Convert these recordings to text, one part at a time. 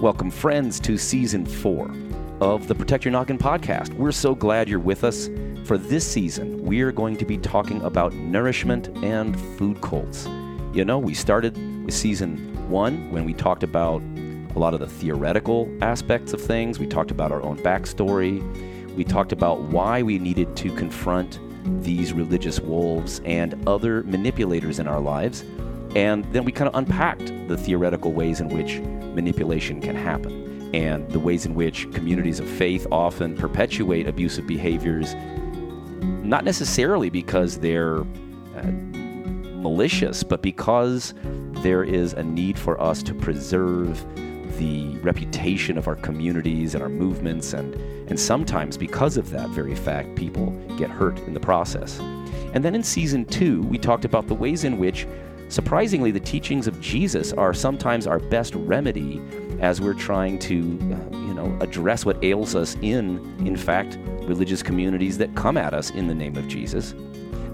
Welcome, friends, to season four of the Protect Your Noggin podcast. We're so glad you're with us. For this season, we're going to be talking about nourishment and food cults. You know, we started with season one when we talked about a lot of the theoretical aspects of things. We talked about our own backstory. We talked about why we needed to confront these religious wolves and other manipulators in our lives. And then we kind of unpacked the theoretical ways in which manipulation can happen and the ways in which communities of faith often perpetuate abusive behaviors, not necessarily because they're uh, malicious, but because there is a need for us to preserve the reputation of our communities and our movements, and, and sometimes because of that very fact, people get hurt in the process. And then in season two, we talked about the ways in which Surprisingly, the teachings of Jesus are sometimes our best remedy as we're trying to, uh, you know, address what ails us in, in fact, religious communities that come at us in the name of Jesus.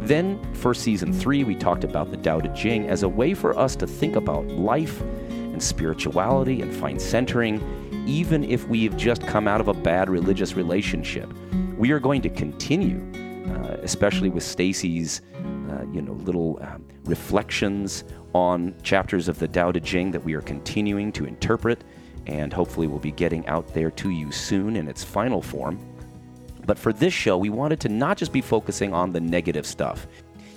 Then, for season three, we talked about the Tao Te Ching as a way for us to think about life and spirituality and find centering, even if we've just come out of a bad religious relationship. We are going to continue, uh, especially with Stacy's uh, you know, little um, reflections on chapters of the Tao Te Ching that we are continuing to interpret, and hopefully we'll be getting out there to you soon in its final form. But for this show, we wanted to not just be focusing on the negative stuff.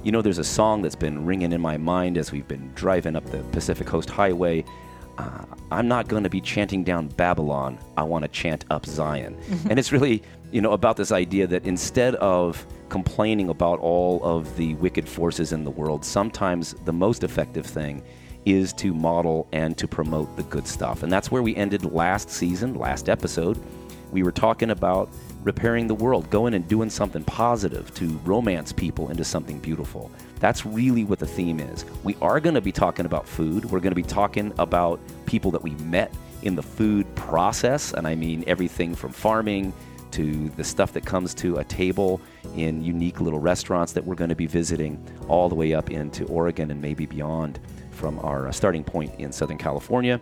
You know, there's a song that's been ringing in my mind as we've been driving up the Pacific Coast Highway. Uh, I'm not going to be chanting down Babylon. I want to chant up Zion. and it's really, you know, about this idea that instead of complaining about all of the wicked forces in the world, sometimes the most effective thing is to model and to promote the good stuff. And that's where we ended last season, last episode. We were talking about repairing the world, going and doing something positive to romance people into something beautiful. That's really what the theme is. We are going to be talking about food. We're going to be talking about people that we met in the food process. And I mean everything from farming to the stuff that comes to a table in unique little restaurants that we're going to be visiting all the way up into Oregon and maybe beyond from our uh, starting point in Southern California.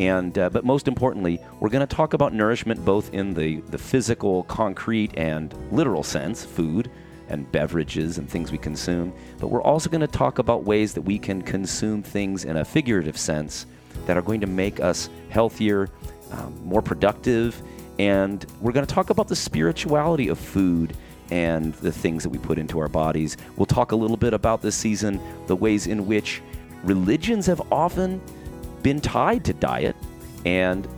And, uh, but most importantly, we're going to talk about nourishment both in the, the physical, concrete, and literal sense, food and beverages and things we consume. But we're also going to talk about ways that we can consume things in a figurative sense that are going to make us healthier, um, more productive, and we're going to talk about the spirituality of food and the things that we put into our bodies. We'll talk a little bit about this season the ways in which religions have often been tied to diet, and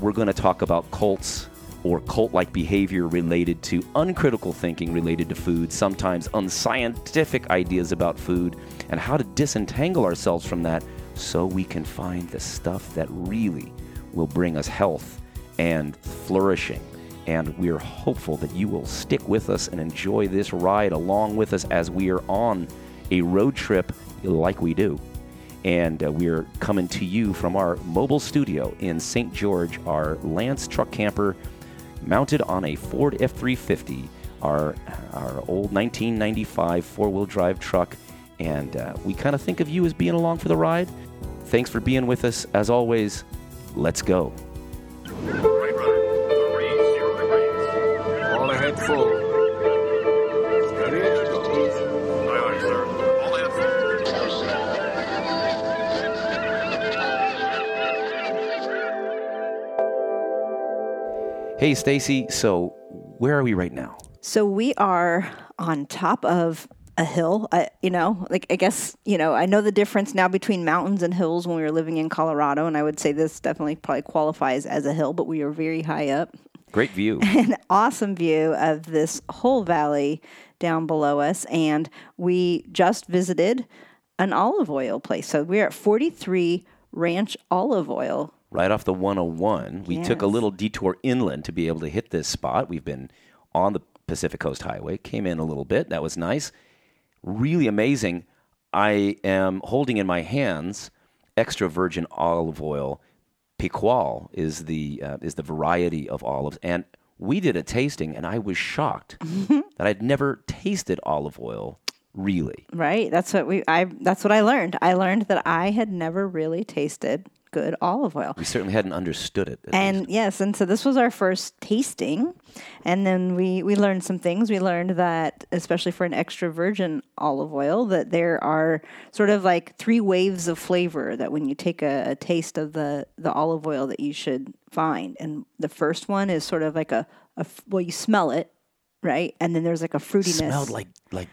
we're going to talk about cults or cult like behavior related to uncritical thinking related to food, sometimes unscientific ideas about food, and how to disentangle ourselves from that so we can find the stuff that really will bring us health and flourishing. And we're hopeful that you will stick with us and enjoy this ride along with us as we are on a road trip like we do. And uh, we're coming to you from our mobile studio in St. George, our Lance truck camper mounted on a Ford F 350, our, our old 1995 four wheel drive truck. And uh, we kind of think of you as being along for the ride. Thanks for being with us. As always, let's go. All ahead full. Steady as it. Aye, aye, sir. All ahead full. Hey, Stacy. So, where are we right now? So we are on top of a hill. I, you know, like I guess you know, I know the difference now between mountains and hills when we were living in Colorado, and I would say this definitely probably qualifies as a hill, but we are very high up. Great view. An awesome view of this whole valley down below us, and we just visited an olive oil place. So we're at 43 Ranch Olive Oil. right off the 101. We took a little detour inland to be able to hit this spot. We've been on the Pacific Coast Highway, came in a little bit. That was nice. Really amazing. I am holding in my hands extra virgin olive oil. Picual is the uh, is the variety of olives, and we did a tasting, and I was shocked that I'd never tasted olive oil. Really, Right. That's what we. I. That's what I learned. I learned that I had never really tasted good olive oil. We certainly hadn't understood it. And least. yes, and so this was our first tasting, and then we we learned some things. We learned that, especially for an extra virgin olive oil, that there are sort of like three waves of flavor that when you take a, a taste of the the olive oil that you should find. And the first one is sort of like a well, you smell it, right? And then there's like a fruitiness. smelled like like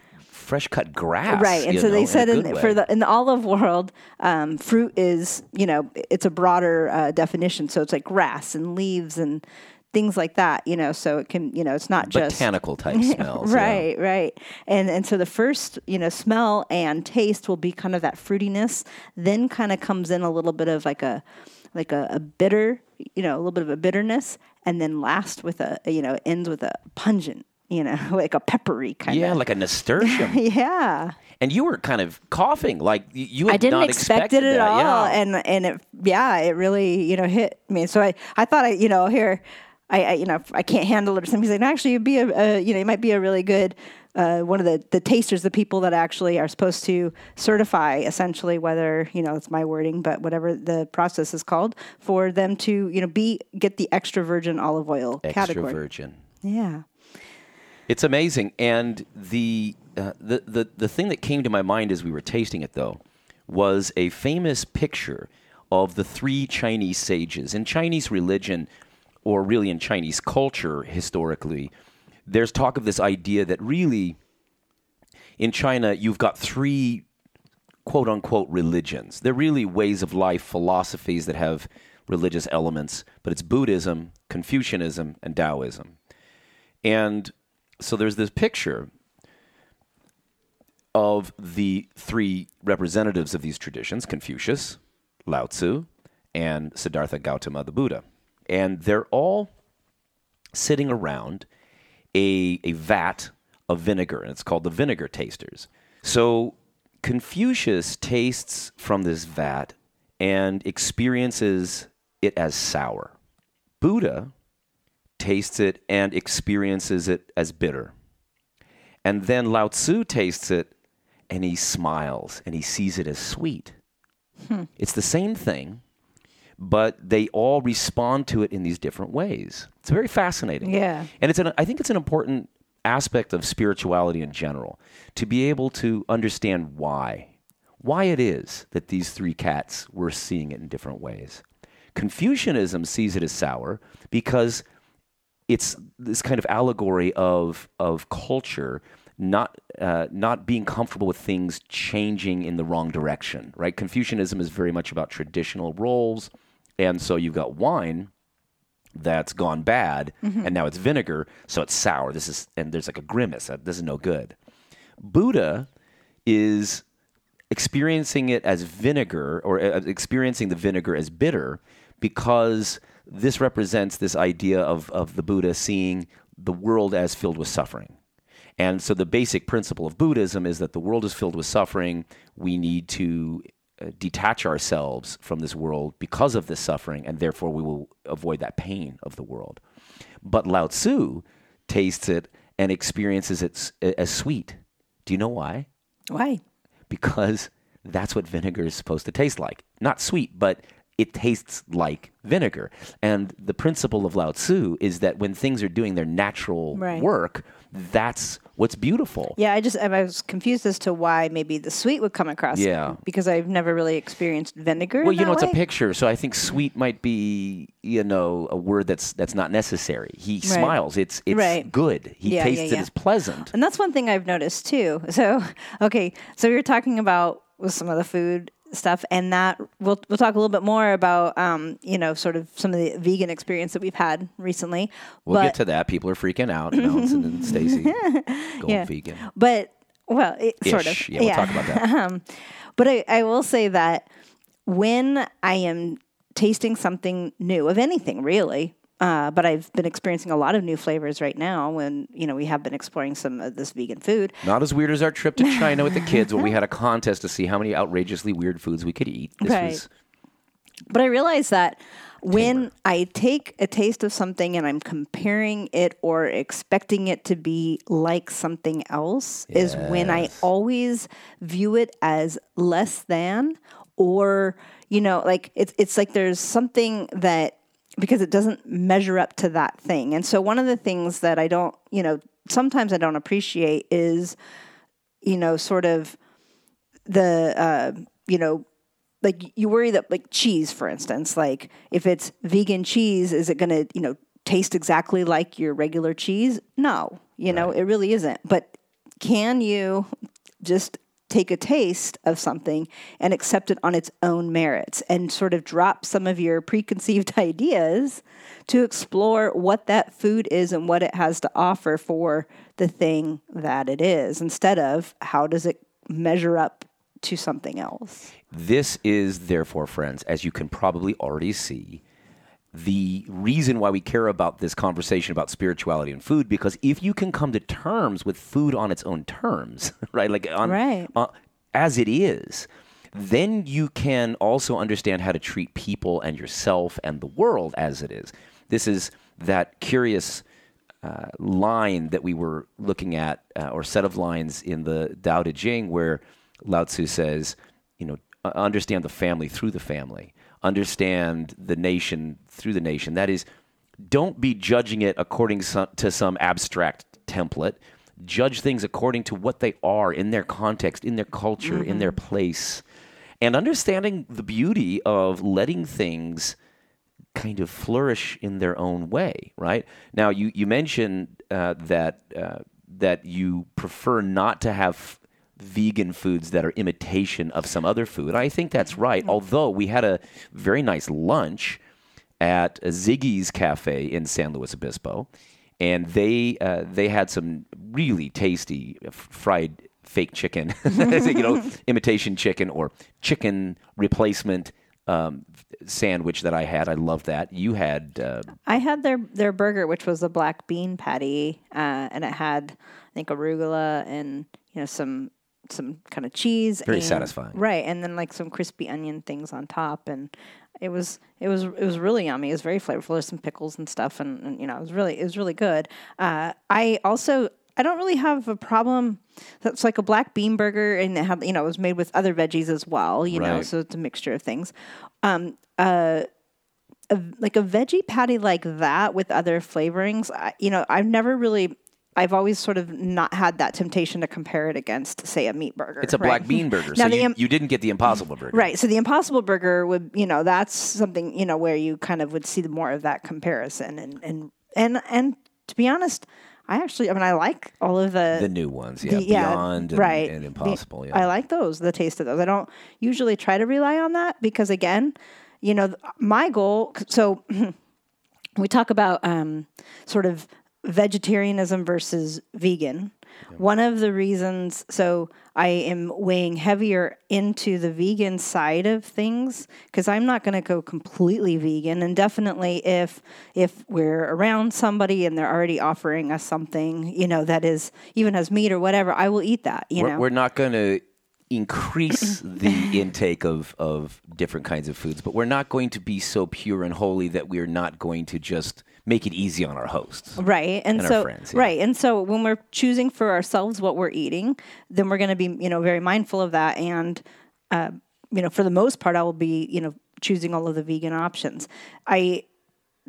fresh cut grass. Right, and so know, they said in way. for the in the olive world, um, fruit is you know it's a broader uh, definition. So it's like grass and leaves and things like that. You know, so it can you know it's not just botanical type smells. yeah. right, right, and and so the first you know smell and taste will be kind of that fruitiness. Then kind of comes in a little bit of like a like a, a bitter, you know, a little bit of a bitterness, and then last with a you know ends with a pungent, you know, like a peppery kind Yeah, of. Yeah, like a nasturtium. yeah. and you were kind of coughing, like you had I didn't not expect it at that. all, Yeah. and and it yeah, it really you know hit me. So I I thought I you know here I, I you know I can't handle it or something. He's like, no, actually, you'd be a, a you know you might be a really good. Uh, one of the, the tasters, the people that actually are supposed to certify, essentially, whether you know it's my wording, but whatever the process is called, for them to you know be get the extra virgin olive oil extra category. virgin. Yeah, It's amazing, and the, uh, the the the thing that came to my mind as we were tasting it, though, was a famous picture of the three Chinese sages in Chinese religion, or really in Chinese culture historically. There's talk of this idea that really, in China, you've got three quote unquote religions. They're really ways of life, philosophies that have religious elements, but it's Buddhism, Confucianism, and Taoism. And so there's this picture of the three representatives of these traditions Confucius, Lao Tzu, and Siddhartha Gautama, the Buddha. And they're all sitting around a, a vat of vinegar, and it's called the vinegar tasters. So Confucius tastes from this vat and experiences it as sour. Buddha tastes it and experiences it as bitter. And then Lao Tzu tastes it and he smiles and he sees it as sweet. Hmm. It's the same thing, but they all respond to it in these different ways. It's very fascinating. Yeah. And it's an, I think it's an important aspect of spirituality in general to be able to understand why. Why it is that these three cats were seeing it in different ways. Confucianism sees it as sour because it's this kind of allegory of of culture not uh, not being comfortable with things changing in the wrong direction. Right? Confucianism is very much about traditional roles, and so you've got wine that's gone bad, and now it's vinegar, so it's sour. This is and there's like a grimace. This is no good. Buddha is experiencing it as vinegar or uh, experiencing the vinegar as bitter because this represents this idea of, of the Buddha seeing the world as filled with suffering. And so the basic principle of Buddhism is that the world is filled with suffering. We need to uh, detach ourselves from this world because of this suffering, and therefore we will avoid that pain of the world. But Lao Tzu tastes it and experiences it as sweet. Do you know why? why? because that's what vinegar is supposed to taste like. Not sweet, but it tastes like vinegar. And the principle of Lao Tzu is that when things are doing their natural Right. work, that's what's beautiful. Yeah, I just I was confused as to why maybe the sweet would come across. Yeah. because I've never really experienced vinegar. Well, you know, it's a picture, so I think sweet might be, you know, a word that's that's not necessary. He smiles. It's it's Right. good. He Yeah, yeah, tastes it as pleasant. And that's one thing I've noticed too. So, okay, so were talking about with some of the food stuff, and that we'll we'll talk a little bit more about, um, you know, sort of some of the vegan experience that we've had recently. We'll but, get to that. People are freaking out. Nelson and Stacy going Yeah. vegan. But well, it, sort of. Yeah, we'll talk about that. But I, I will say that when I am tasting something new of anything, really, uh, but I've been experiencing a lot of new flavors right now. When you know we have been exploring some of this vegan food. Not as weird as our trip to China with the kids when we had a contest to see how many outrageously weird foods we could eat. This Right. was But I realize that when I take a taste of something and I'm comparing it or expecting it to be like something else, is when I always view it as less than or you know like it's it's like there's something that because it doesn't measure up to that thing. And so one of the things that i don't you know sometimes i don't appreciate is you know sort of the uh, you know like you worry that like cheese for instance like if it's vegan cheese is it going to you know taste exactly like your regular cheese? No you know it really isn't. But can you just take a taste of something and accept it on its own merits and sort of drop some of your preconceived ideas to explore what that food is and what it has to offer for the thing that it is instead of how does it measure up to something else. This is, therefore, friends, as you can probably already see, the reason why we care about this conversation about spirituality and food because if you can come to terms with food on its own terms, right, like on, Right. uh, as it is, then you can also understand how to treat people and yourself and the world as it is. This is that curious uh, line that we were looking at, uh, or set of lines in the Tao Te Ching, where Lao Tzu says, you know, understand the family through the family, understand the nation through the nation. That is, don't be judging it according to some abstract template. Judge things according to what they are in their context, in their culture, in their place, and understanding the beauty of letting things kind of flourish in their own way, right? Now, you you mentioned uh, that uh, that you prefer not to have vegan foods that are imitation of some other food. I think that's right. Although we had a very nice lunch at Ziggy's Cafe in San Luis Obispo, and they uh, they had some really tasty f- fried fake chicken, you know, imitation chicken or chicken replacement um, sandwich that I had. I loved that. You had uh, I had their their burger, which was a black bean patty, uh, and it had I think arugula and you know some some kind of cheese. Very and- satisfying. right? And then like some crispy onion things on top, and it was it was it was really yummy. It was very flavorful. There's some pickles and stuff, and, and you know it was really it was really good. Uh, I also I don't really have a problem. That's like a black bean burger, and it had you know it was made with other veggies as well. You know, so it's a mixture of things. Um, uh, a, like a veggie patty like that with other flavorings, I, you know, I've never really. I've always sort of not had that temptation to compare it against, say, a meat burger. it's a right? black bean burger, Now so you, im- you didn't get the Impossible burger, Right. So the Impossible Burger would, you know, that's something, you know, where you kind of would see the more of that comparison. And and and and to be honest, I actually, I mean, I like all of the The new ones, yeah, the- yeah, Beyond and, right. and Impossible. yeah. I like those, the taste of those. I don't usually try to rely on that because, again, you know, my goal. So we talk about um, sort of vegetarianism versus vegan. One of the reasons, so I am weighing heavier into the vegan side of things because I'm not going to go completely vegan, and definitely if if we're around somebody and they're already offering us something, you know, that is even has meat or whatever, I will eat that. You we're, know, we're not going to increase the intake of, of different kinds of foods, but we're not going to be so pure and holy that we're not going to just make it easy on our hosts. right and, and our so friends, yeah. right and so when we're choosing for ourselves what we're eating then we're going to be you know very mindful of that and uh, you know for the most part i will be you know choosing all of the vegan options i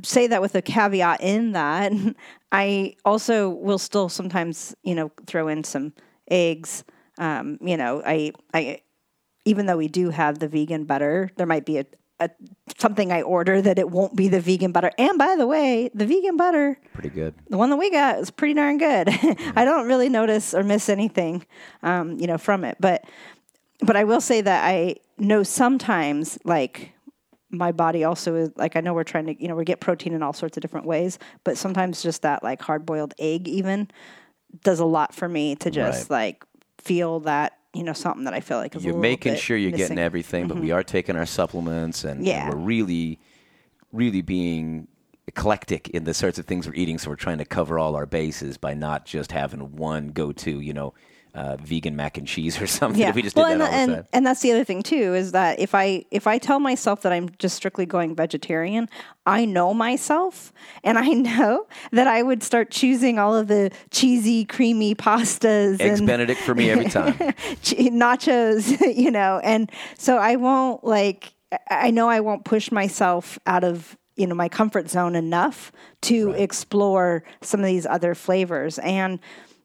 say that with a caveat in that i also will still sometimes you know throw in some eggs um, you know i i even though we do have the vegan butter, there might be a, a something I order that it won't be the vegan butter. And by the way, the vegan butter, Pretty good. the one that we got, is pretty darn good. I don't really notice or miss anything, um, you know, from it. But but I will say that I know sometimes like my body also is like I know we're trying to you know we get protein in all sorts of different ways, but sometimes just that like hard boiled egg even does a lot for me to just Right. like feel that you know something that I feel like is You're little making bit sure you're missing. getting everything, but we mm-hmm. are taking our supplements and, and we're really, really being eclectic in the sorts of things we're eating. So we're trying to cover all our bases by not just having one go to, you know, uh, vegan mac and cheese or something. yeah. If we just well, did and, that all and, the time. and that's the other thing too is that if I if I tell myself that I'm just strictly going vegetarian, I know myself, and I know that I would start choosing all of the cheesy, creamy pastas Eggs and Benedict for me every time. nachos, you know, and so I won't like. I I know I won't push myself out of you know my comfort zone enough to explore some of these other flavors. And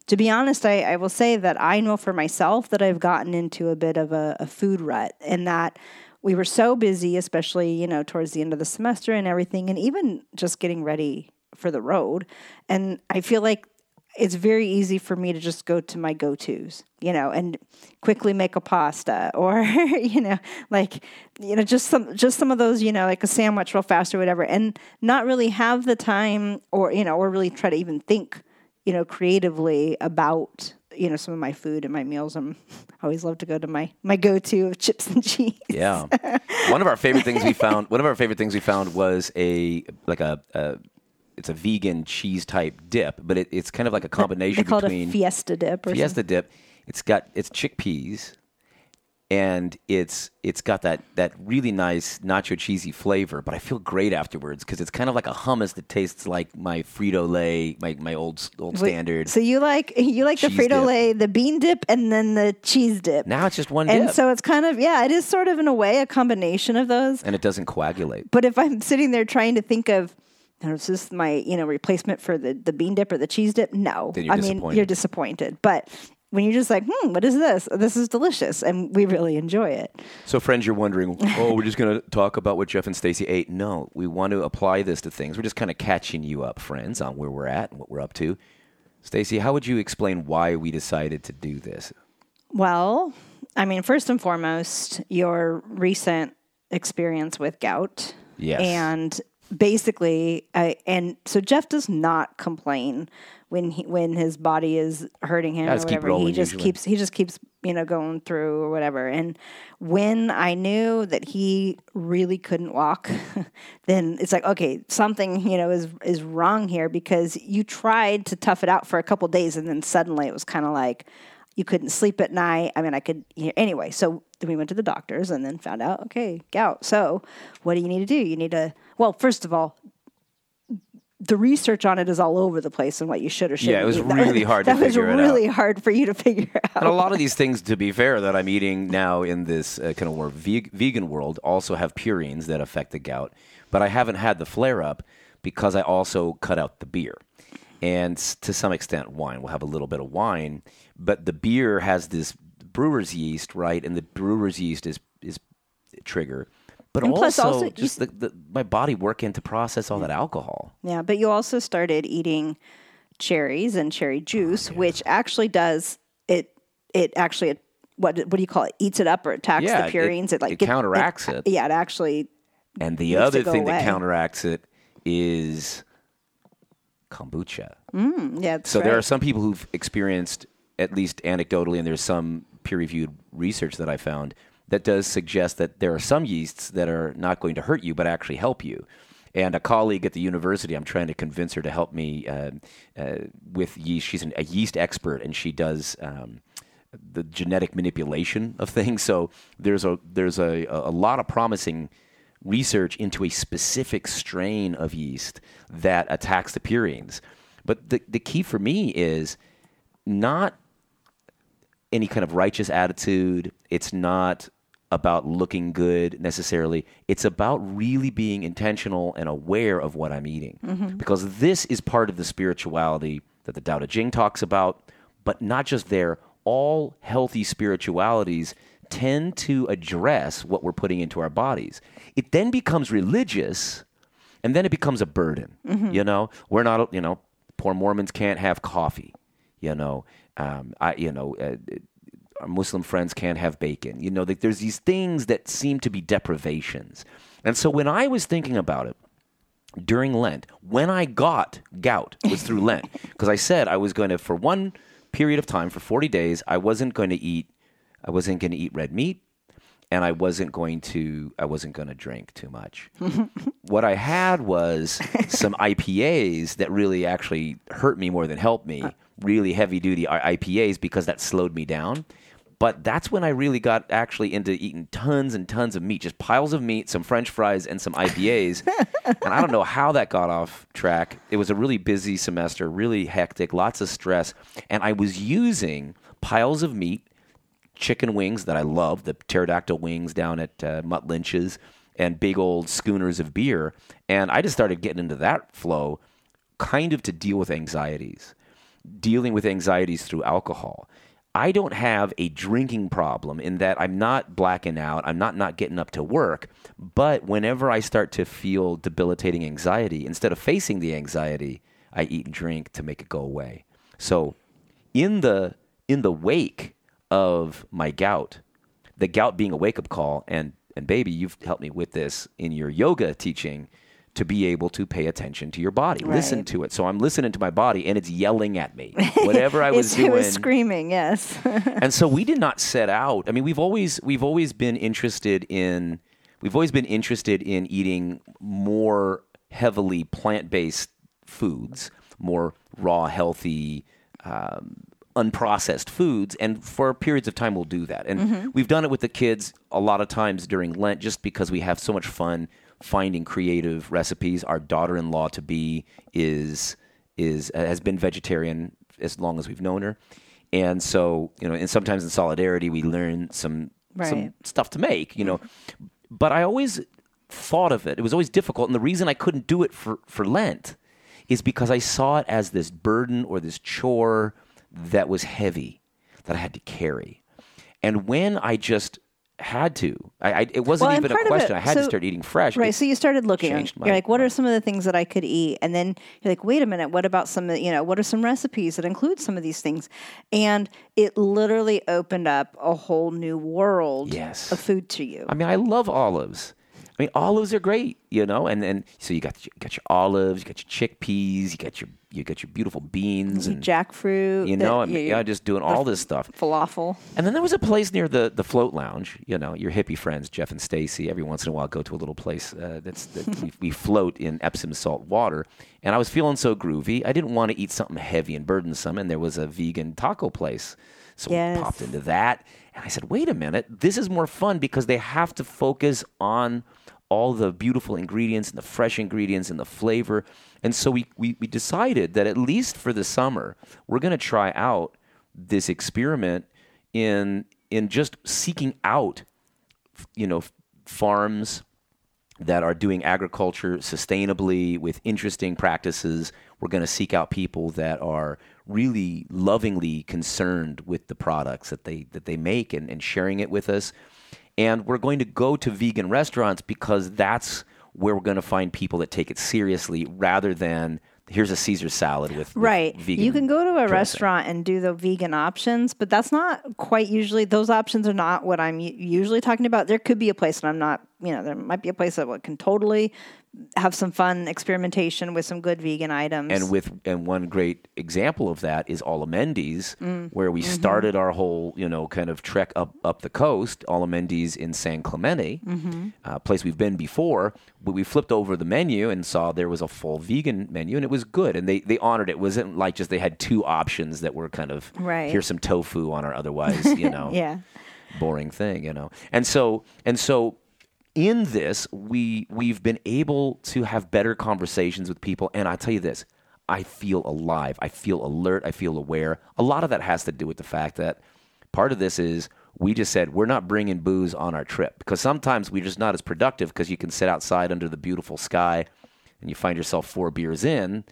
to be honest, I, I will say that I know for myself that I've gotten into a bit of a, a food rut, and that we were so busy, especially you know towards the end of the semester and everything, and even just getting ready for the road. And I feel like it's very easy for me to just go to my go-tos, you know, and quickly make a pasta or you know, like you know, just some just some of those, you know, like a sandwich real fast or whatever, and not really have the time or you know, or really try to even think, you know, creatively about you know some of my food and my meals. I'm I always love to go to my my go-to of chips and cheese. Yeah. one of our favorite things we found. One of our favorite things we found was a like a. a it's a vegan cheese type dip, but it, it's kind of like a combination They call it between a fiesta dip or Fiesta dip. It's got it's chickpeas, and it's it's got that that really nice nacho cheesy flavor. But I feel great afterwards because it's kind of like a hummus that tastes like my Frito Lay, my my old old standard. So you like you like the Frito. Lay, the bean dip, and then the cheese dip. now it's just one and dip, so it's kind of yeah, it is sort of in a way a combination of those. and it doesn't coagulate. But if I'm sitting there trying to think of, "Oh, is this my you know replacement for the the bean dip or the cheese dip? No, Then you're I mean you're disappointed. But when you're just like, hmm, what is this? This is delicious, and we really enjoy it. So, friends, you're wondering, oh, we're just going to talk about what Jeff and Stacy ate. No, we want to apply this to things. We're just kind of catching you up, friends, on where we're at and what we're up to. Stacy, how would you explain why we decided to do this? Well, I mean, first and foremost, your recent experience with gout. Yes. And basically, I, and so Jeff does not complain when he when his body is hurting him or whatever. He just usually. keeps he just keeps you know going through or whatever. And when I knew that he really couldn't walk, then it's like okay, something you know is is wrong here because you tried to tough it out for a couple days and then suddenly it was kind of like you couldn't sleep at night. I mean, I could anyway. So then we went to the doctors and then found out okay, gout. So what do you need to do? You need to well, first of all, the research on it is all over the place and what you should or shouldn't. Yeah, it was eat. That really hard to That was really hard for you to figure out. And a lot of these things, to be fair, that I'm eating now in this uh, kind of more veg- vegan world also have purines that affect the gout. But I haven't had the flare up because I also cut out the beer. And to some extent, wine. We'll have a little bit of wine, but the beer has this brewer's yeast, right? And the brewer's yeast is is trigger. But And also, plus also you just the, the, my body working to process all that alcohol. Yeah, but you also started eating cherries and cherry oh, juice, which actually does it. It actually what what do you call it? Eats it up or attacks Yeah, the purines. It, like it counteracts it. Yeah, it actually. And the other it thing that counteracts it is kombucha. Mm, yeah, that's So there are some people who've experienced, at least anecdotally, and there's some peer-reviewed research that I found that does suggest that there are some yeasts that are not going to hurt you, but actually help you. And a colleague at the university, I'm trying to convince her to help me uh, uh, with yeast. She's an, a yeast expert, and she does um, the genetic manipulation of things. So there's a there's a, a lot of promising research into a specific strain of yeast that attacks the purines. But the, the key for me is not any kind of righteous attitude. It's not about looking good necessarily. It's about really being intentional and aware of what I'm eating. Because this is part of the spirituality that the Tao Te Ching talks about, but not just there. All healthy spiritualities tend to address what we're putting into our bodies. It then becomes religious and then it becomes a burden. You know, we're not, you know, poor Mormons can't have coffee. You know, um, I, you know, uh, our Muslim friends can't have bacon. You know, like there's these things that seem to be deprivations. And so when I was thinking about it during Lent, when I got gout it was through Lent, because I said I was going to, for one period of time, for 40 days, I wasn't going to eat, I wasn't going to eat red meat and I wasn't going to I wasn't going to drink too much. what I had was some IPAs that really actually hurt me more than helped me. Uh. really heavy duty IPAs because that slowed me down. But that's when I really got actually into eating tons and tons of meat, just piles of meat, some French fries, and some IPAs. and I don't know how that got off track. It was a really busy semester, really hectic, lots of stress. And I was using piles of meat, chicken wings that I love, the pterodactyl wings down at uh, Mutt Lynch's, and big old schooners of beer. And I just started getting into that flow kind of to deal with anxieties, dealing with anxieties through alcohol. I don't have a drinking problem in that I'm not blacking out, I'm not not getting up to work, but whenever I start to feel debilitating anxiety, instead of facing the anxiety, I eat and drink to make it go away. So, in the in the wake of my gout, the gout being a wake up call and and baby, you've helped me with this in your yoga teaching to be able to pay attention to your body. Listen to it. So I'm listening to my body and it's yelling at me. Whatever I was doing. It was screaming, yes. and so we did not set out. I mean, we've always we've always been interested in we've always been interested in eating more heavily plant-based foods, more raw, healthy, um, unprocessed foods, and for periods of time we'll do that. And we've done it with the kids a lot of times during Lent, just because we have so much fun finding creative recipes. Our daughter-in-law to be is is uh, has been vegetarian as long as we've known her, and so you know, and sometimes in solidarity we learn some some stuff to make, you know. But I always thought of it. It was always difficult, and the reason I couldn't do it for for Lent is because I saw it as this burden or this chore that was heavy that I had to carry. And when I just had to, I, I it wasn't Well, even a of it- question. I had to start eating fresh. Right. It- So you started looking. my- you're like, what are some of the things that I could eat? And then you're like, wait a minute, what about some you know, what are some recipes that include some of these things? And it literally opened up a whole new world Yes. of food to you. I mean, I love olives. I mean, olives are great, you know. And then so you got you got your olives, you got your chickpeas, you got your you got your beautiful beans, and Jackfruit. you the- know, I mean, yeah, just doing all this stuff. falafel. And then there was a place near the, the float lounge. You know, your hippie friends, Jeff and Stacy. Every once in a while, go to a little place uh, that's that we, we float in Epsom salt water. And I was feeling so groovy. I didn't want to eat something heavy and burdensome. And there was a vegan taco place, so Yes. we popped into that. And I said, "Wait a minute, this is more fun because they have to focus on." all the beautiful ingredients and the fresh ingredients and the flavor. And so we, we, we decided that at least for the summer, we're going to try out this experiment in in just seeking out you know farms that are doing agriculture sustainably with interesting practices. We're going to seek out people that are really lovingly concerned with the products that they that they make and, and sharing it with us. And we're going to go to vegan restaurants because that's where we're going to find people that take it seriously rather than here's a Caesar salad with, Right. vegan. You can go to a dressing. restaurant and do the vegan options, but that's not quite usually, those options are not what I'm usually talking about. There could be a place, and I'm not, you know, there might be a place that can totally have some fun experimentation with some good vegan items. and with and one great example of that is Olamendi's, Mm, where we mm-hmm. started our whole you know kind of trek up up the coast. Olamendi's in San Clemente, Mm-hmm. a place we've been before. But we flipped over the menu and saw there was a full vegan menu, and it was good. And they they honored it. it wasn't like just they had two options that were kind of Right. here's some tofu on our otherwise you know yeah. boring thing, you know. And so and so in this we we've been able to have better conversations with people and I tell you this, I feel alive. I feel alert, I feel aware. A lot of that has to do with the fact that part of this is we just said we're not bringing booze on our trip because sometimes we're just not as productive because you can sit outside under the beautiful sky and you find yourself four beers in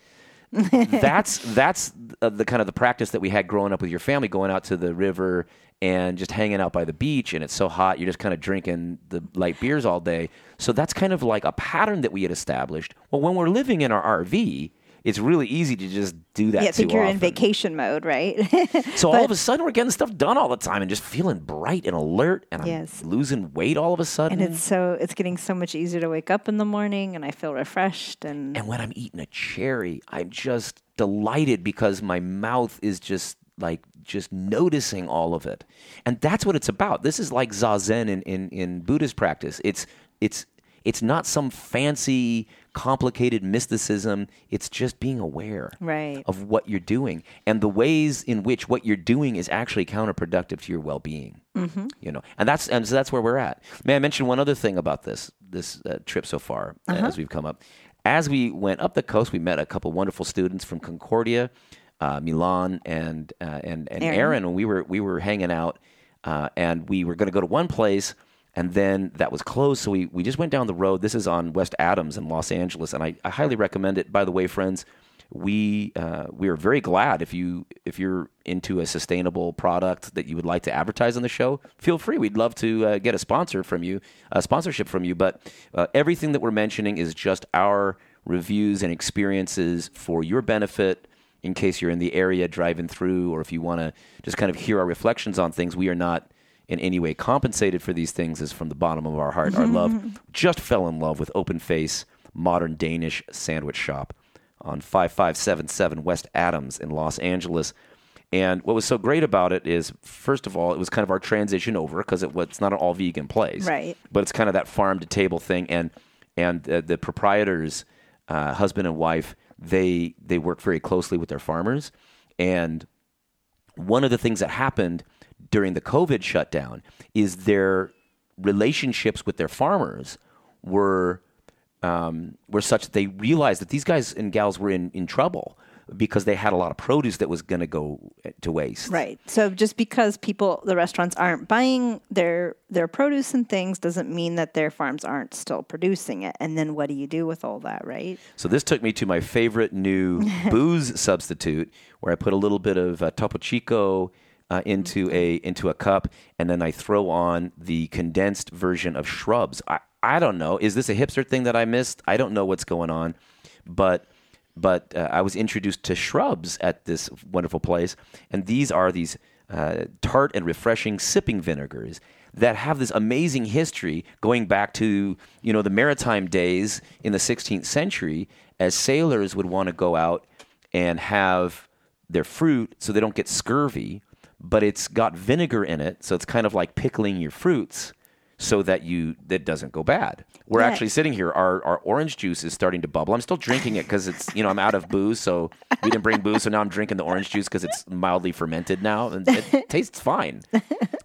that's that's uh, the kind of the practice that we had growing up with your family, going out to the river and just hanging out by the beach, and it's so hot, you're just kind of drinking the light beers all day. So that's kind of like a pattern that we had established. Well, when we're living in our RV, it's really easy to just do that. Yeah, I think you're in vacation mode, right? So all of a sudden, we're getting stuff done all the time and just feeling bright and alert, and I'm Yes. losing weight all of a sudden. and it's so it's getting so much easier to wake up in the morning, and I feel refreshed and And when I'm eating a cherry, I'm just delighted because my mouth is just like just noticing all of it. And that's what it's about. This is like zazen in, in, in Buddhist practice. It's it's It's not some fancy, complicated mysticism. It's just being aware Right. of what you're doing and the ways in which what you're doing is actually counterproductive to your well-being. Mm-hmm. You know, and that's and so that's where we're at. May I mention one other thing about this this uh, trip so far uh, as we've come up? As we went up the coast, we met a couple wonderful students from Concordia, uh, Milan, and uh, and and Aaron. Aaron. And we were we were hanging out, uh, and we were going to go to one place. And then that was closed, so we, we just went down the road. This is on West Adams in Los Angeles, and I, I highly recommend it. By the way, friends, we uh, we are very glad if you if you're into a sustainable product that you would like to advertise on the show. Feel free. We'd love to uh, get a sponsor from you, a sponsorship from you. But uh, everything that we're mentioning is just our reviews and experiences for your benefit. In case you're in the area driving through, or if you want to just kind of hear our reflections on things, we are not in any way compensated for these things. Is from the bottom of our heart. Our love just fell in love with Open Face Modern Danish Sandwich Shop on 5577 West Adams in Los Angeles. And what was so great about it is, first of all, it was kind of our transition over because it was it's not an all vegan place, Right. But it's kind of that farm to table thing, and and uh, the proprietors, uh, husband and wife, they they work very closely with their farmers, and one of the things that happened during the COVID shutdown is their relationships with their farmers were um, were such that they realized that these guys and gals were in, in trouble because they had a lot of produce that was going to go to waste. Right. So just because people, the restaurants aren't buying their their produce and things, doesn't mean that their farms aren't still producing it. And then what do you do with all that, right? So this took me to my favorite new booze substitute, where I put a little bit of uh, Topo Chico uh, into a into a cup, and then I throw on the condensed version of Shrubs. I, I don't know. Is this a hipster thing that I missed? I don't know what's going on, but but uh, I was introduced to Shrubs at this wonderful place, and these are these uh, tart and refreshing sipping vinegars that have this amazing history going back to you know the maritime days in the 16th century as sailors would want to go out and have their fruit so they don't get scurvy but it's got vinegar in it so it's kind of like pickling your fruits so that you that doesn't go bad we're Yeah. actually sitting here our, our orange juice is starting to bubble i'm still drinking it because it's you know i'm out of booze so we didn't bring booze so now i'm drinking the orange juice because it's mildly fermented now and it tastes fine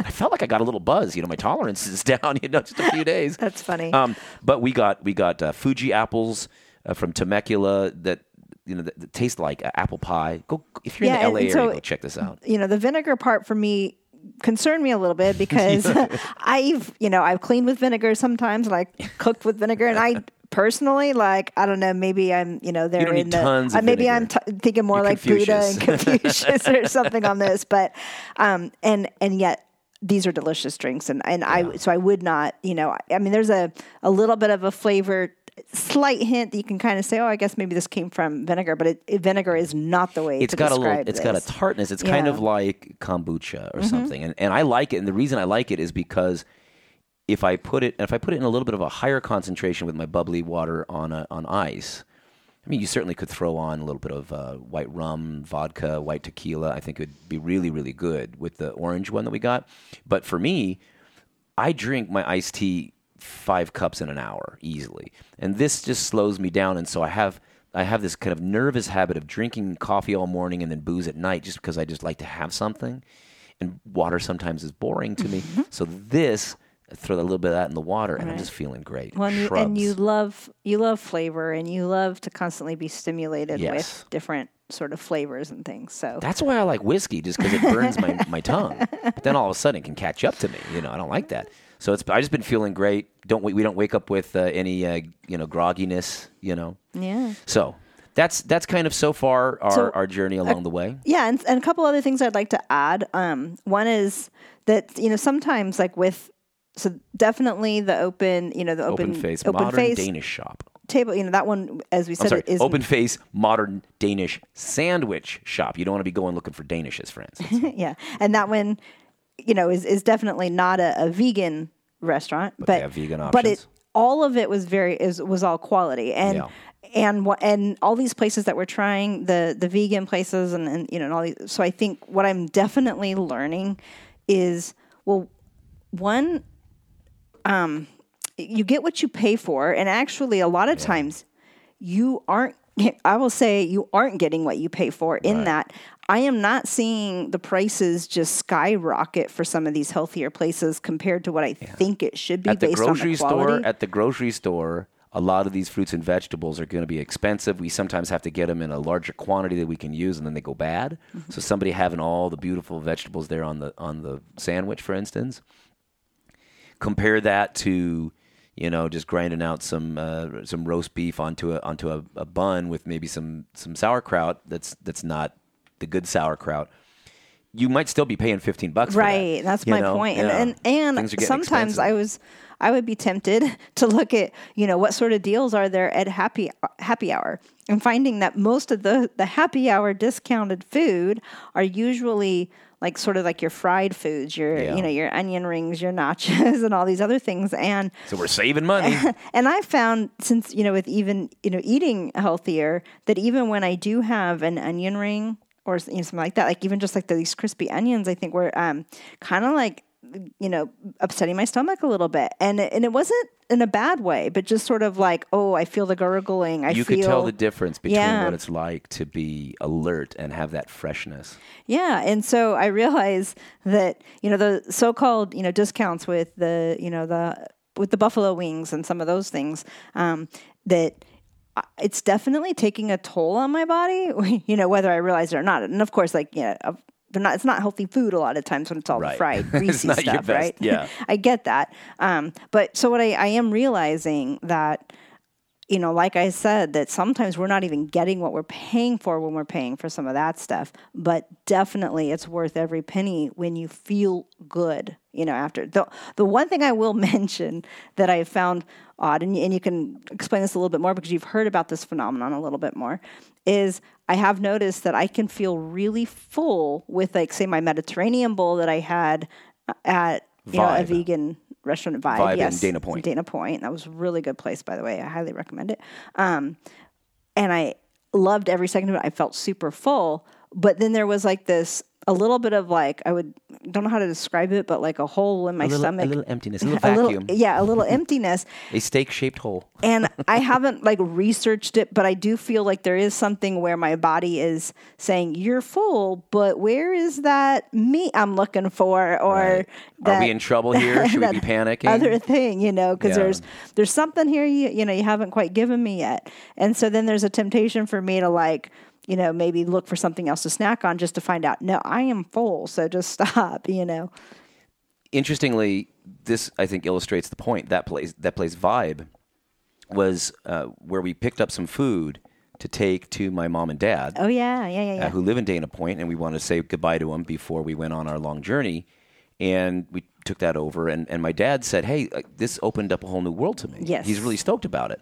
i felt like i got a little buzz you know my tolerance is down you know just a few days That's funny. um, but we got we got uh, Fuji apples uh, from Temecula that you know that, that taste like uh, apple pie. Go if you're Yeah, in the LA area, so- go check this out. you know, the vinegar part for me concerned me a little bit because I've, you know, I've cleaned with vinegar sometimes, like cooked with vinegar, and I personally like I don't know, maybe I'm, you know, they're don't in the uh, maybe I'm t- thinking more You're like Buddha and Confucius. Confucius or something on this, but um, and and yet. These are delicious drinks, and, and I so I would not, you know, I, I mean, there's a, a little bit of a flavor, slight hint that you can kind of say, oh, I guess maybe this came from vinegar, but it, it, vinegar is not the way It's to got a describe little. It's got a tartness. It's kind Yeah. Mm-hmm. of like kombucha or something, and and I like it. And the reason I like it is because if I put it if I put it in a little bit of a higher concentration with my bubbly water on a, on ice. I mean, you certainly could throw on a little bit of uh, white rum, vodka, white tequila. I think it would be really, really good with the orange one that we got. But for me, I drink my iced tea five cups in an hour easily, and this just slows me down. And so I have I have this kind of nervous habit of drinking coffee all morning and then booze at night, just because I just like to have something. And water sometimes is boring to me. Mm-hmm. so this throw a little bit of that in the water, and I'm just feeling great. Well, and you, and you love you love flavor, and you love to constantly be stimulated Yes. with different sort of flavors and things. So That's why I like whiskey, just because it burns my, my tongue. But then all of a sudden it can catch up to me. You know, I don't like that. So it's I just been feeling great. Don't we, we don't wake up with uh, any uh, you know grogginess. You know. yeah, So that's that's kind of so far our, So, our journey along the way. yeah, and, and a couple other things I'd like to add. Um, one is that you know sometimes like with so definitely the open you know the open Open face, open modern face Danish shop. table you know that one as we said is open face, modern Danish sandwich shop. You don't want to be going looking for Danishes, for instance. yeah, and that one you know is is definitely not a, a vegan restaurant, but have vegan But it all of it was very is was all quality and. Yeah. And wha- and all these places that we're trying the the vegan places and, and you know and all these so I think what I'm definitely learning is well one um you get what you pay for, and actually, a lot of times, you aren't. I will say you aren't getting what you pay for. In Right. that, I am not seeing the prices just skyrocket for some of these healthier places compared to what I think it should be at the based on grocery the store, at the grocery store, a lot of these fruits and vegetables are going to be expensive. We sometimes have to get them in a larger quantity that we can use, and then they go bad. Mm-hmm. So somebody having all the beautiful vegetables there on the on the sandwich, for instance, compare that to you know just grinding out some uh, some roast beef onto a onto a, a bun with maybe some some sauerkraut. That's that's not the good sauerkraut. You might still be paying fifteen bucks. for that, Right, that's my know? point. Yeah. And and, and sometimes expensive. I was I would be tempted to look at you know what sort of deals are there at happy happy hour and finding that most of the the happy hour discounted food are usually like sort of like your fried foods, your Yeah. you know your onion rings, your nachos, and all these other things. And So we're saving money. and I found since you know with even you know eating healthier that even when I do have an onion ring or you know, something like that, like even just like these crispy onions, I think were um, kind of like you know upsetting my stomach a little bit, and it, and it wasn't in a bad way, but just sort of like oh I feel the gurgling. I you feel could tell the difference between Yeah. what it's like to be alert and have that freshness. Yeah, and so I realized that you know the so-called you know discounts with the you know the with the buffalo wings and some of those things um, that it's definitely taking a toll on my body. You know whether I realize it or not, and of course, like yeah. uh, they're not. It's not healthy food a lot of times when it's all Right. fried, greasy stuff, right? yeah. I get that. Um, but so what I, I am realizing that you know, like I said, that sometimes we're not even getting what we're paying for when we're paying for some of that stuff. But definitely, it's worth every penny when you feel good. You know, after the the one thing I will mention that I found odd, and, and you can explain this a little bit more because you've heard about this phenomenon a little bit more, is I have noticed that I can feel really full with, like, say, my Mediterranean bowl that I had at you know a vegan restaurant vibe, Vibe in Dana Point. Dana Point. That was a really good place, by the way. I highly recommend it. Um, and I loved every second of it. I felt super full. But then there was like this, a little bit of like, I would, don't know how to describe it, but like a hole in my A little, stomach. a little emptiness, a little A little, yeah, a little emptiness. a steak-shaped hole. And I haven't like researched it, but I do feel like there is something where my body is saying, You're full, but where is that meat I'm looking for? Or Right. that, Are we in trouble here? Should we be panicking? Other thing, you know, because Yeah. there's there's something here you you know you haven't quite given me yet, and so then there's a temptation for me to like you know maybe look for something else to snack on just to find out no I am full, so just stop, you know. Interestingly, this I think illustrates the point. That place, that place, vibe, was uh, where we picked up some food to take to my mom and dad. Oh yeah, yeah, yeah, yeah. uh, who live in Dana Point, and we wanted to say goodbye to them before we went on our long journey. And we took that over, and, and my dad said, Hey, uh, this opened up a whole new world to me. Yes. He's really stoked about it.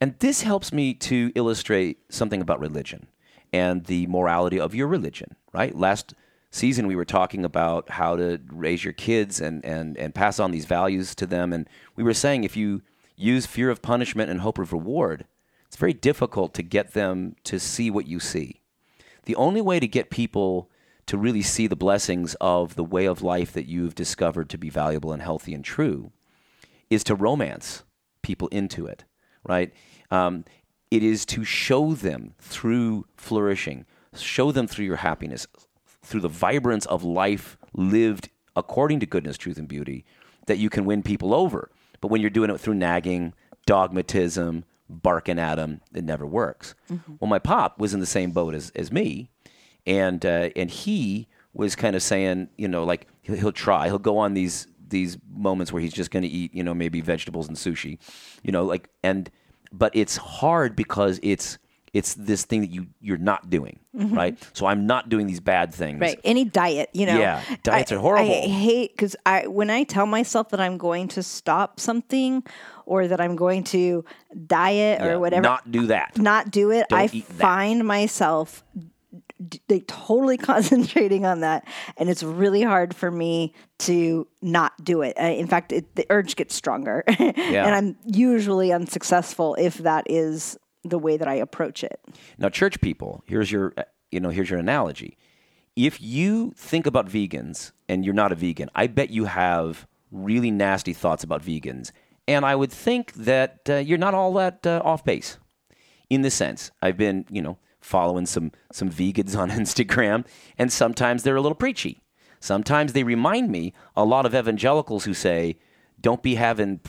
And this helps me to illustrate something about religion and the morality of your religion, right? Last season, we were talking about how to raise your kids and, and, and pass on these values to them. And we were saying if you use fear of punishment and hope of reward, it's very difficult to get them to see what you see. The only way to get people to really see the blessings of the way of life that you've discovered to be valuable and healthy and true is to romance people into it, right? Um, it is to show them through flourishing, show them through your happiness, through the vibrance of life lived according to goodness, truth, and beauty, that you can win people over. But when you're doing it through nagging, dogmatism, barking at them, it never works. Well, my pop was in the same boat as, as me, and uh, and he was kind of saying, you know, like he'll, he'll try, he'll go on these these moments where he's just going to eat, you know, maybe vegetables and sushi, you know, like and but it's hard because it's it's this thing that you you're not doing, right? So I'm not doing these bad things. Mm-hmm. Right. Any diet, you know. Yeah, diets I- are horrible. I hate because I when I tell myself that I'm going to stop something or that I'm going to diet Yeah, or whatever, Not do that. not do it, Don't I find myself d- totally concentrating on that, and it's really hard for me to not do it. Uh, in fact, it, the urge gets stronger, and I'm usually unsuccessful if that is the way that I approach it. Now, church people, here's your, uh, you know, here's your analogy. If you think about vegans and you're not a vegan, I bet you have really nasty thoughts about vegans, And I would think that uh, you're not all that uh, off base in this sense. I've been, you know, following some some vegans on Instagram, and sometimes they're a little preachy. Sometimes they remind me a lot of evangelicals who say, "Don't be having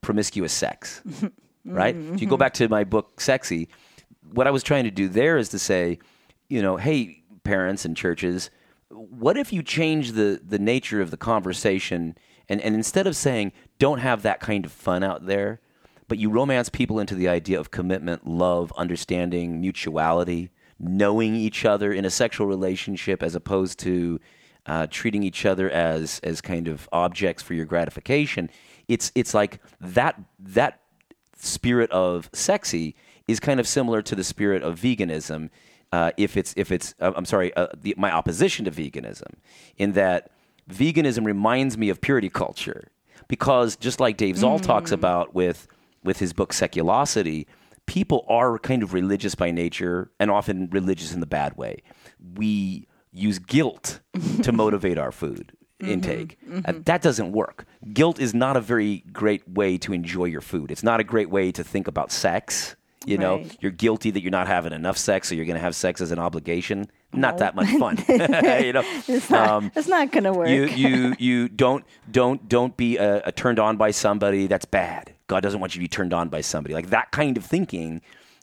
promiscuous sex." right? Mm-hmm. If you go back to my book, Sexy, what I was trying to do there is to say, you know, hey, parents and churches, what if you change the the nature of the conversation and, and instead of saying don't have that kind of fun out there, but you romance people into the idea of commitment, love, understanding, mutuality, knowing each other in a sexual relationship as opposed to uh, treating each other as as kind of objects for your gratification. It's it's like that that spirit of sexy is kind of similar to the spirit of veganism. Uh, if it's if it's uh, I'm sorry, uh, the, my opposition to veganism, in that veganism reminds me of purity culture, because just like Dave Zahl talks about with with his book Seculosity, people are kind of religious by nature and often religious in the bad way. We use guilt to motivate our food intake. Uh, that doesn't work. Guilt is not a very great way to enjoy your food. It's not a great way to think about sex. You know, Right. you're guilty that you're not having enough sex, so you're going to have sex as an obligation. Not that much fun. you know, It's not, Um, not going to work. you you you don't don't don't be uh, turned on by somebody. That's bad. God doesn't want you to be turned on by somebody. Like that kind of thinking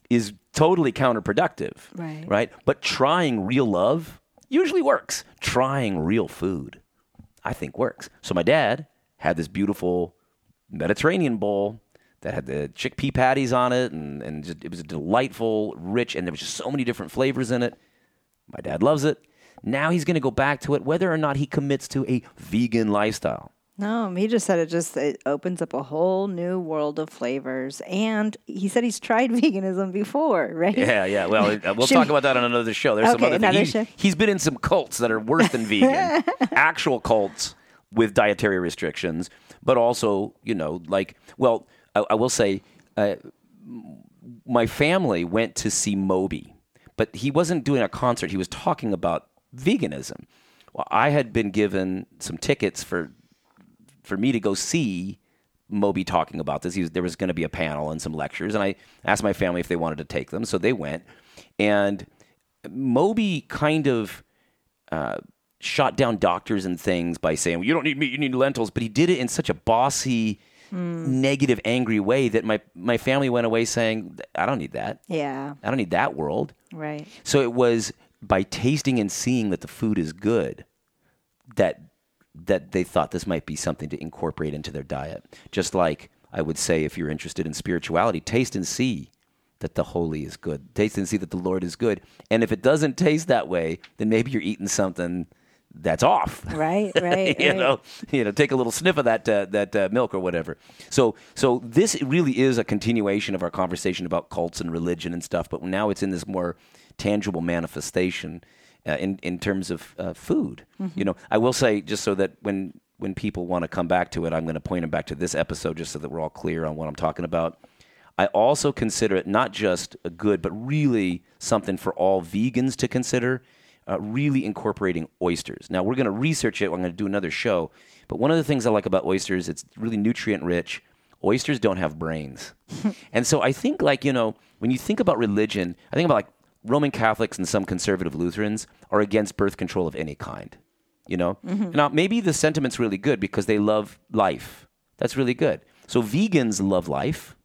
is totally counterproductive. Right. Right. But trying real love usually works. Trying real food, I think works. So my dad had this beautiful Mediterranean bowl that had the chickpea patties on it, and and just, it was a delightful, rich, and there was just so many different flavors in it. My dad loves it. Now he's going to go back to it, whether or not he commits to a vegan lifestyle. No, he just said it just it opens up a whole new world of flavors. And he said he's tried veganism before, right? Yeah, yeah. Well, uh, we'll talk we- about that on another show. There's some other things. He, he's been in some cults that are worse than vegan, actual cults with dietary restrictions, but also, you know, like, well, I, I will say, uh, my family went to see Moby, but he wasn't doing a concert. He was talking about veganism. Well, I had been given some tickets for for me to go see Moby talking about this. He was, there was going to be a panel and some lectures, and I asked my family if they wanted to take them, so they went. And Moby kind of uh, shot down doctors and things by saying, well, "You don't need meat, you need lentils," but he did it in such a bossy, negative, angry way that my my family went away saying, "I don't need that. Yeah, I don't need that world." right. So it was by tasting and seeing that the food is good that that they thought this might be something to incorporate into their diet. Just like I would say if you're interested in spirituality, taste and see that the holy is good. Taste and see that the Lord is good. And if it doesn't taste that way, then maybe you're eating something that's off. Right, right. you right. know, you know, take a little sniff of that uh, that uh, milk or whatever. So, so this really is a continuation of our conversation about cults and religion and stuff, but now it's in this more tangible manifestation uh, in in terms of uh, food. Mm-hmm. You know, I will say just so that when when people want to come back to it, I'm going to point them back to this episode just so that we're all clear on what I'm talking about. I also consider it not just a good, but really something for all vegans to consider. Uh, really incorporating oysters. Now we're going to research it. I'm going to do another show. But one of the things I like about oysters, it's really nutrient rich. Oysters don't have brains, and so I think like you know when you think about religion, I think about like Roman Catholics and some conservative Lutherans are against birth control of any kind. You know, now maybe the sentiment's really good because they love life. That's really good. So vegans love life.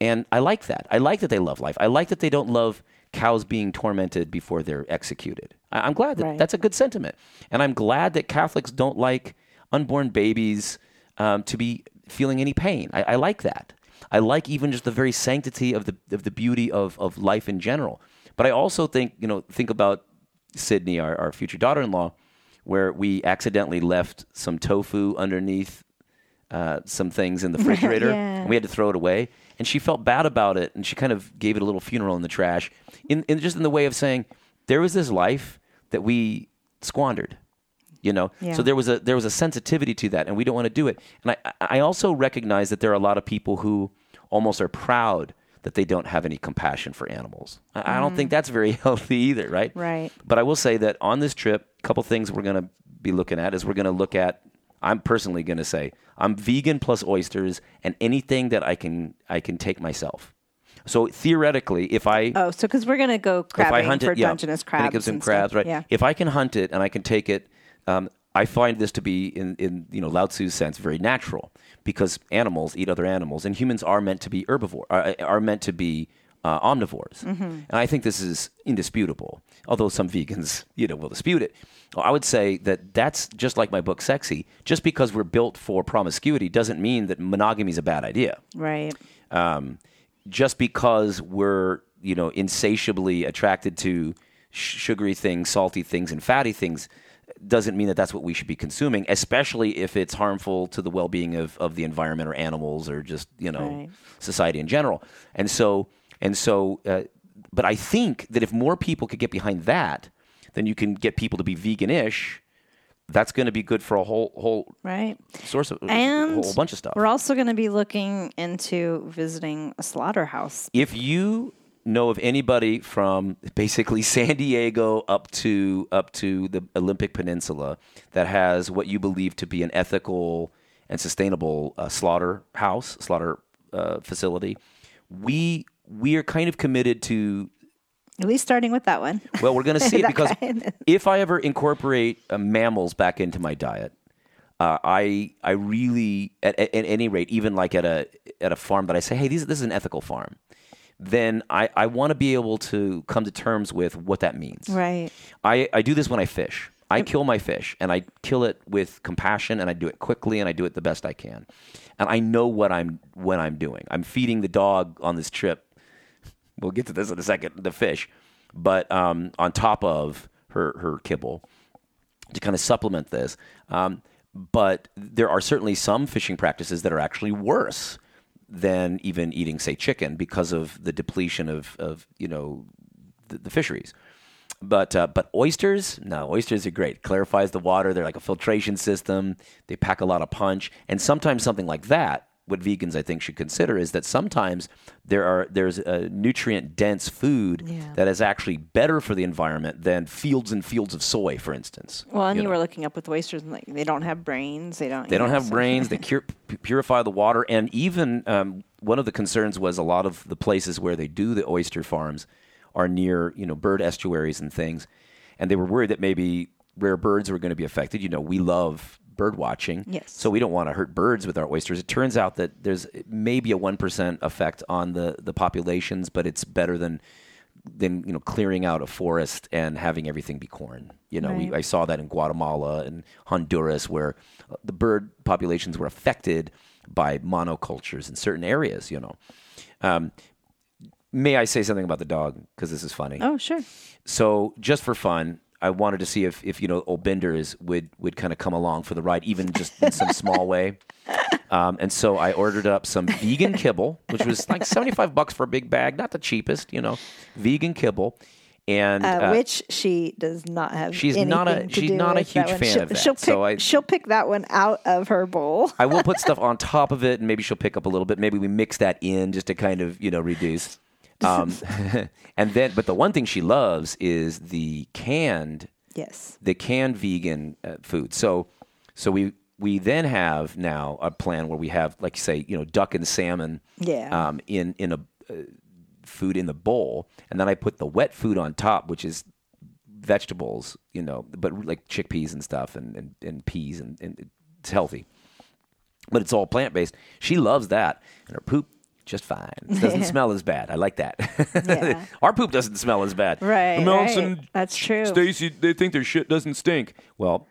And I like that. I like that they love life. I like that they don't love cows being tormented before they're executed. I, I'm glad that Right. that's a good sentiment. And I'm glad that Catholics don't like unborn babies um, to be feeling any pain. I, I like that. I like even just the very sanctity of the of the beauty of, of life in general. But I also think, you know, think about Sydney, our, our future daughter in law, where we accidentally left some tofu underneath uh, some things in the refrigerator Yeah. and we had to throw it away. And she felt bad about it and she kind of gave it a little funeral in the trash. In, in just in the way of saying, there was this life that we squandered. You know, Yeah. so there was a there was a sensitivity to that, and we don't want to do it. And I I also recognize that there are a lot of people who almost are proud that they don't have any compassion for animals. I, I don't think mm. that's very healthy either, right? Right. But I will say that on this trip, a couple things we're going to be looking at is we're going to look at I'm personally going to say I'm vegan plus oysters and anything that I can I can take myself. So theoretically, if I Oh, so because we're gonna go if I crabbing hunt for it, yeah, Dungeness gonna crabs. get some and crabs, right? Yeah. If I can hunt it and I can take it, um, I find this to be in in you know Lao Tzu's sense very natural because animals eat other animals and humans are meant to be herbivore are, are meant to be uh, omnivores, Mm-hmm. and I think this is indisputable. Although some vegans you know will dispute it, I would say that that's just like my book Sexy. Just because we're built for promiscuity doesn't mean that monogamy is a bad idea Right. um, just because we're you know insatiably attracted to sh- sugary things, salty things, and fatty things doesn't mean that that's what we should be consuming, especially if it's harmful to the well-being of, of the environment or animals or just you know Right. society in general. And so and so, uh, but I think that if more people could get behind that, then you can get people to be vegan-ish. That's going to be good for a whole whole Right. source of And a whole bunch of stuff. We're also going to be looking into visiting a slaughterhouse. if you know of anybody from basically San Diego up to up to the Olympic Peninsula that has what you believe to be an ethical and sustainable uh, slaughterhouse, slaughter uh, facility, we we are kind of committed to. At least starting with that one. Well, we're going to see it because if I ever incorporate uh, mammals back into my diet, uh, I I really at, at, at any rate, even like at a at a farm that I say, hey, these, this is an ethical farm, then I, I want to be able to come to terms with what that means. Right. I, I do this when I fish. I kill my fish and I kill it with compassion and I do it quickly and I do it the best I can. And I know what I'm when I'm doing. I'm feeding the dog on this trip. We'll get to this in a second, the fish. But um, on top of her her kibble to kind of supplement this. Um, but there are certainly some fishing practices that are actually worse than even eating, say, chicken because of the depletion of, of you know, the, the fisheries. But uh, but oysters, no, oysters are great. Clarifies the water. They're like a filtration system. They pack a lot of punch, and sometimes something like that. What vegans I think should consider is that sometimes there are there's a nutrient dense food Yeah. that is actually better for the environment than fields and fields of soy, for instance. Well, and you, know. were looking up with oysters, and like they don't have brains. They don't. They don't know, have so- brains. They cure, purify the water, and even um, one of the concerns was a lot of the places where they do the oyster farms are near, you know, bird estuaries and things, and they were worried that maybe rare birds were going to be affected. You know, we love bird watching, Yes. so we don't want to hurt birds with our oysters. It turns out that there's maybe a one percent effect on the the populations, but it's better than than you know clearing out a forest and having everything be corn. You know, we, I saw that in Guatemala and Honduras, where uh, the bird populations were affected by monocultures in certain areas. You know, um, may I say something about the dog because this is funny? Oh, sure. So just for fun, I wanted to see if, if you know old Binders would would kind of come along for the ride, even just in some small way. Um, and so I ordered up some vegan kibble, which was like seventy five bucks for a big bag, not the cheapest, you know, vegan kibble. And Uh, uh, which she does not have. she's not a- she's not a huge fan she'll, of that, She'll pick, so I- she'll pick that one out of her bowl. I will put stuff on top of it, and maybe she'll pick up a little bit. Maybe we mix that in just to kind of you know reduce. Um, and then, but the one thing she loves is the canned Yes. the canned vegan uh, food. So, so we we then have now a plan where we have, like you say, you know, duck and salmon, Yeah. um, in in a uh, food in the bowl, and then I put the wet food on top, which is vegetables, you know, but like chickpeas and stuff, and and, and peas, and, and it's healthy, but it's all plant based. She loves that, and her poop. Just fine. It doesn't smell as bad. I like that. Yeah. Our poop doesn't smell as bad. Right, Nelson, right. That's true. Stacy, they think their shit doesn't stink. Well,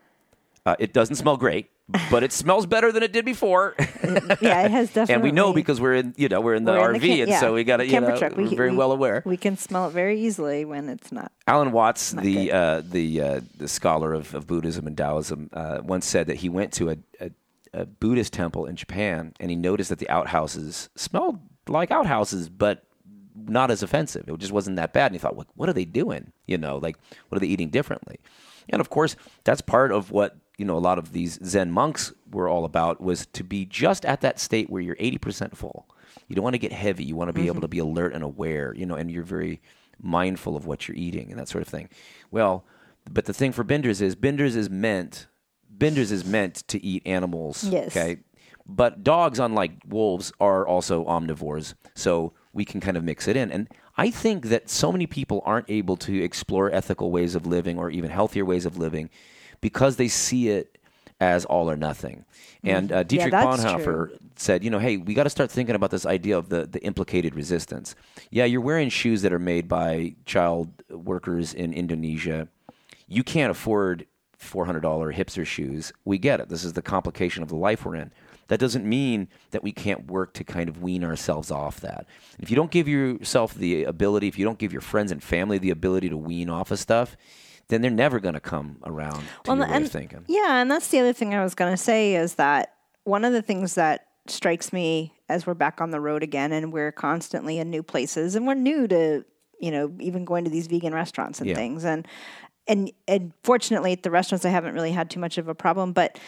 uh, it doesn't smell great, but it smells better than it did before. Yeah, it has definitely. and we know because we're in, you know, we're in the we're RV, in the cam- and yeah, so we got to, you know, truck. we're very we- well aware. We can smell it very easily when it's not. Alan Watts, the uh, the uh, the scholar of, of Buddhism and Taoism, uh, once said that he went to a, a, a Buddhist temple in Japan and he noticed that the outhouses smelled like outhouses, but not as offensive. It just wasn't that bad. And he thought, what, what are they doing? You know, like what are they eating differently? And of course, that's part of what you know a lot of these Zen monks were all about was to be just at that state where you're 80% full. You don't want to get heavy. You want to be able mm-hmm. to be alert and aware. You know, and you're very mindful of what you're eating and that sort of thing. Well, but the thing for Binders is Binders is meant Benders is meant to eat animals. Yes. Okay. But dogs, unlike wolves, are also omnivores. So we can kind of mix it in. And I think that so many people aren't able to explore ethical ways of living or even healthier ways of living because they see it as all or nothing. And uh, Dietrich that's Bonhoeffer true. said, you know, hey, we got to start thinking about this idea of the, the implicated resistance. Yeah, you're wearing shoes that are made by child workers in Indonesia. You can't afford $400 hipster shoes. We get it. This is the complication of the life we're in. That doesn't mean that we can't work to kind of wean ourselves off that. If you don't give yourself the ability, if you don't give your friends and family the ability to wean off of stuff, then they're never going to come around to your way and, of thinking. Yeah, and that's the other thing I was going to say is that one of the things that strikes me as we're back on the road again and we're constantly in new places and we're new to, you know, even going to these vegan restaurants and Yeah. things and and and fortunately at the restaurants I haven't really had too much of a problem, but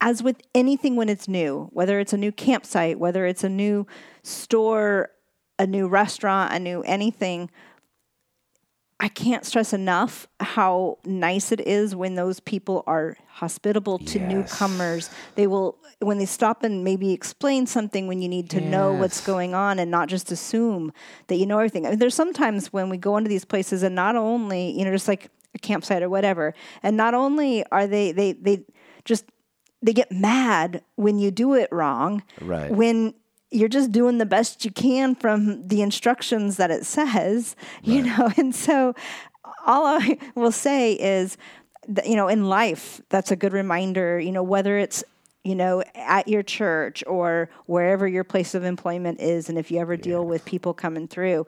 as with anything when it's new, whether it's a new campsite, whether it's a new store, a new restaurant, a new anything, I can't stress enough how nice it is when those people are hospitable to Yes. newcomers. They will, when they stop and maybe explain something when you need to know what's going on and not just assume that you know everything. I mean, there's sometimes when we go into these places and not only, you know, just like a campsite or whatever, and not only are they, they, they just, they get mad when you do it wrong. Right. When you're just doing the best you can from the instructions that it says, you know. And so, all I will say is, that, you know, in life, that's a good reminder. You know, whether it's you know at your church or wherever your place of employment is, and if you ever deal with people coming through.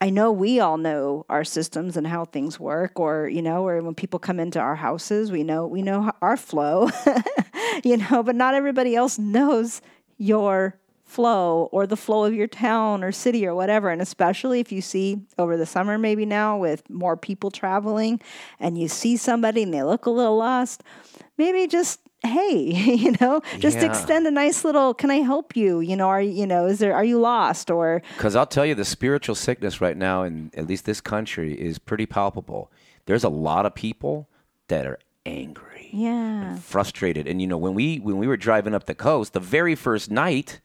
I know we all know our systems and how things work, or you know, or when people come into our houses, we know we know our flow, you know, but not everybody else knows your flow or the flow of your town or city or whatever. And especially if you see over the summer, maybe now with more people traveling, and you see somebody and they look a little lost, maybe just hey, you know, just Yeah. extend a nice little, can I help you? You know, are you, you know, is there, are you lost or Because I'll tell you, the spiritual sickness right now in at least this country is pretty palpable. There's a lot of people that are angry, yeah. frustrated, and you know when we when we were driving up the coast, the very first night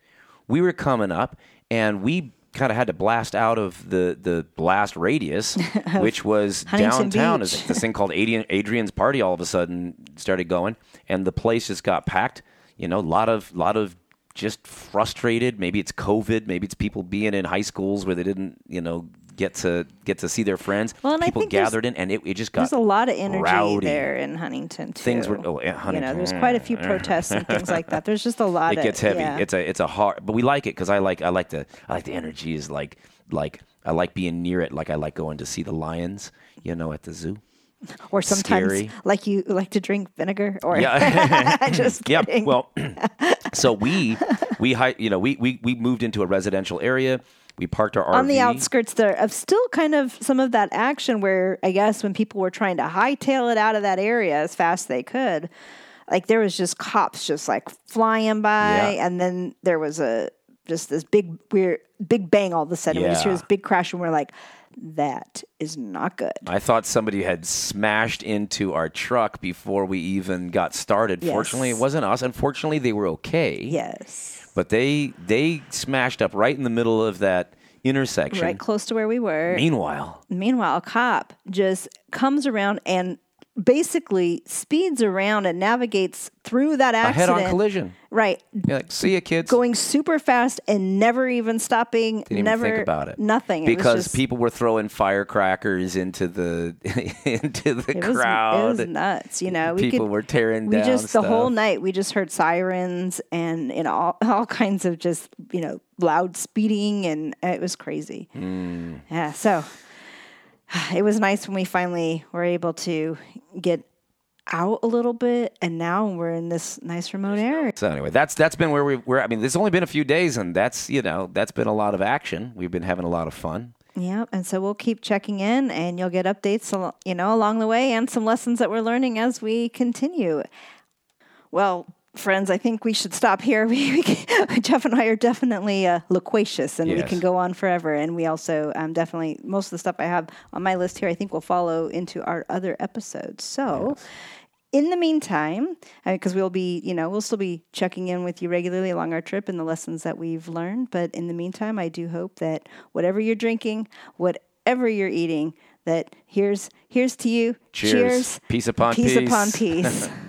we were coming up, and we kind of had to blast out of the the blast radius, which was Huntington downtown. Beach. This thing called Adrian, Adrian's Party all of a sudden started going, and the place just got packed. You know, a lot of lot of just frustrated. Maybe it's COVID. Maybe it's people being in high schools where they didn't, you know, get to get to see their friends. Well, and I people think there's- gathered in, and it, it just got There's a lot of energy rowdy. there in Huntington too. Things were- oh, yeah, You know, Huntington. there's quite a few protests and things like that. There's just a lot. It of, gets heavy. yeah. It's a it's a hard, but we like it because I like I like the I like the energy is like like I like being near it. Like I like going to see the lions, you know, at the zoo. or sometimes scary. like you like to drink vinegar or Yeah. just Yeah. Well, so we we you know we we we moved into a residential area. We parked our RV on the outskirts there of still kind of some of that action where I guess when people were trying to hightail it out of that area as fast as they could, like there was just cops just like flying by, Yeah. and then there was a just this big weird big bang all of a sudden. We just hear this big crash, and we're like, that is not good. I thought somebody had smashed into our truck before we even got started. Yes. Fortunately, it wasn't us. Unfortunately, they were okay. Yes, But they they smashed up right in the middle of that intersection. right close to where we were. Meanwhile, Meanwhile, a cop just comes around and basically speeds around and navigates through that a accident. head-on collision. Right. You're like, see you, kids. Going super fast and never even stopping. Didn't even never think about it. Nothing. It because just- people were throwing firecrackers into the into the it was, crowd. It was nuts. You know, we people could, were tearing we down just the whole night we just heard sirens and you know all, all kinds of just you know loud speeding and it was crazy. Mm. Yeah. So it was nice when we finally were able to get out a little bit and now we're in this nice remote area. So anyway, that's that's been where we were. I mean, it's only been a few days, and that's you know that's been a lot of action. We've been having a lot of fun. Yeah, and so we'll keep checking in, and you'll get updates, al- you know, along the way, and some lessons that we're learning as we continue. Well, friends, I think we should stop here. We, we can- Jeff and I are definitely uh, loquacious, and we can go on forever. And we also um, definitely most of the stuff I have on my list here, I think will follow into our other episodes. So. in the meantime, because we'll be, you know, we'll still be checking in with you regularly along our trip and the lessons that we've learned. But in the meantime, I do hope that whatever you're drinking, whatever you're eating, that here's here's to you. Cheers. Peace upon peace. peace. upon peace.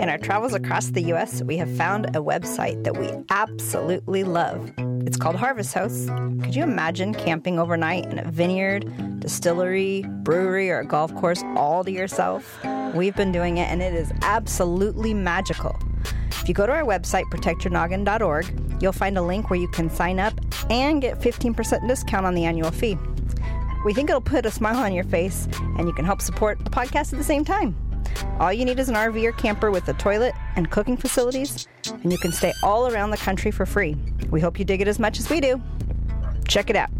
In our travels across the U.S., we have found a website that we absolutely love. It's called Harvest Hosts. Could you imagine camping overnight in a vineyard, distillery, brewery, or a golf course all to yourself? We've been doing it, and it is absolutely magical. If you go to our website, protectyournoggin.org, you'll find a link where you can sign up and get 15% discount on the annual fee. We think it'll put a smile on your face, and you can help support the podcast at the same time. All you need is an RV or camper with a toilet and cooking facilities, and you can stay all around the country for free. We hope you dig it as much as we do. Check it out.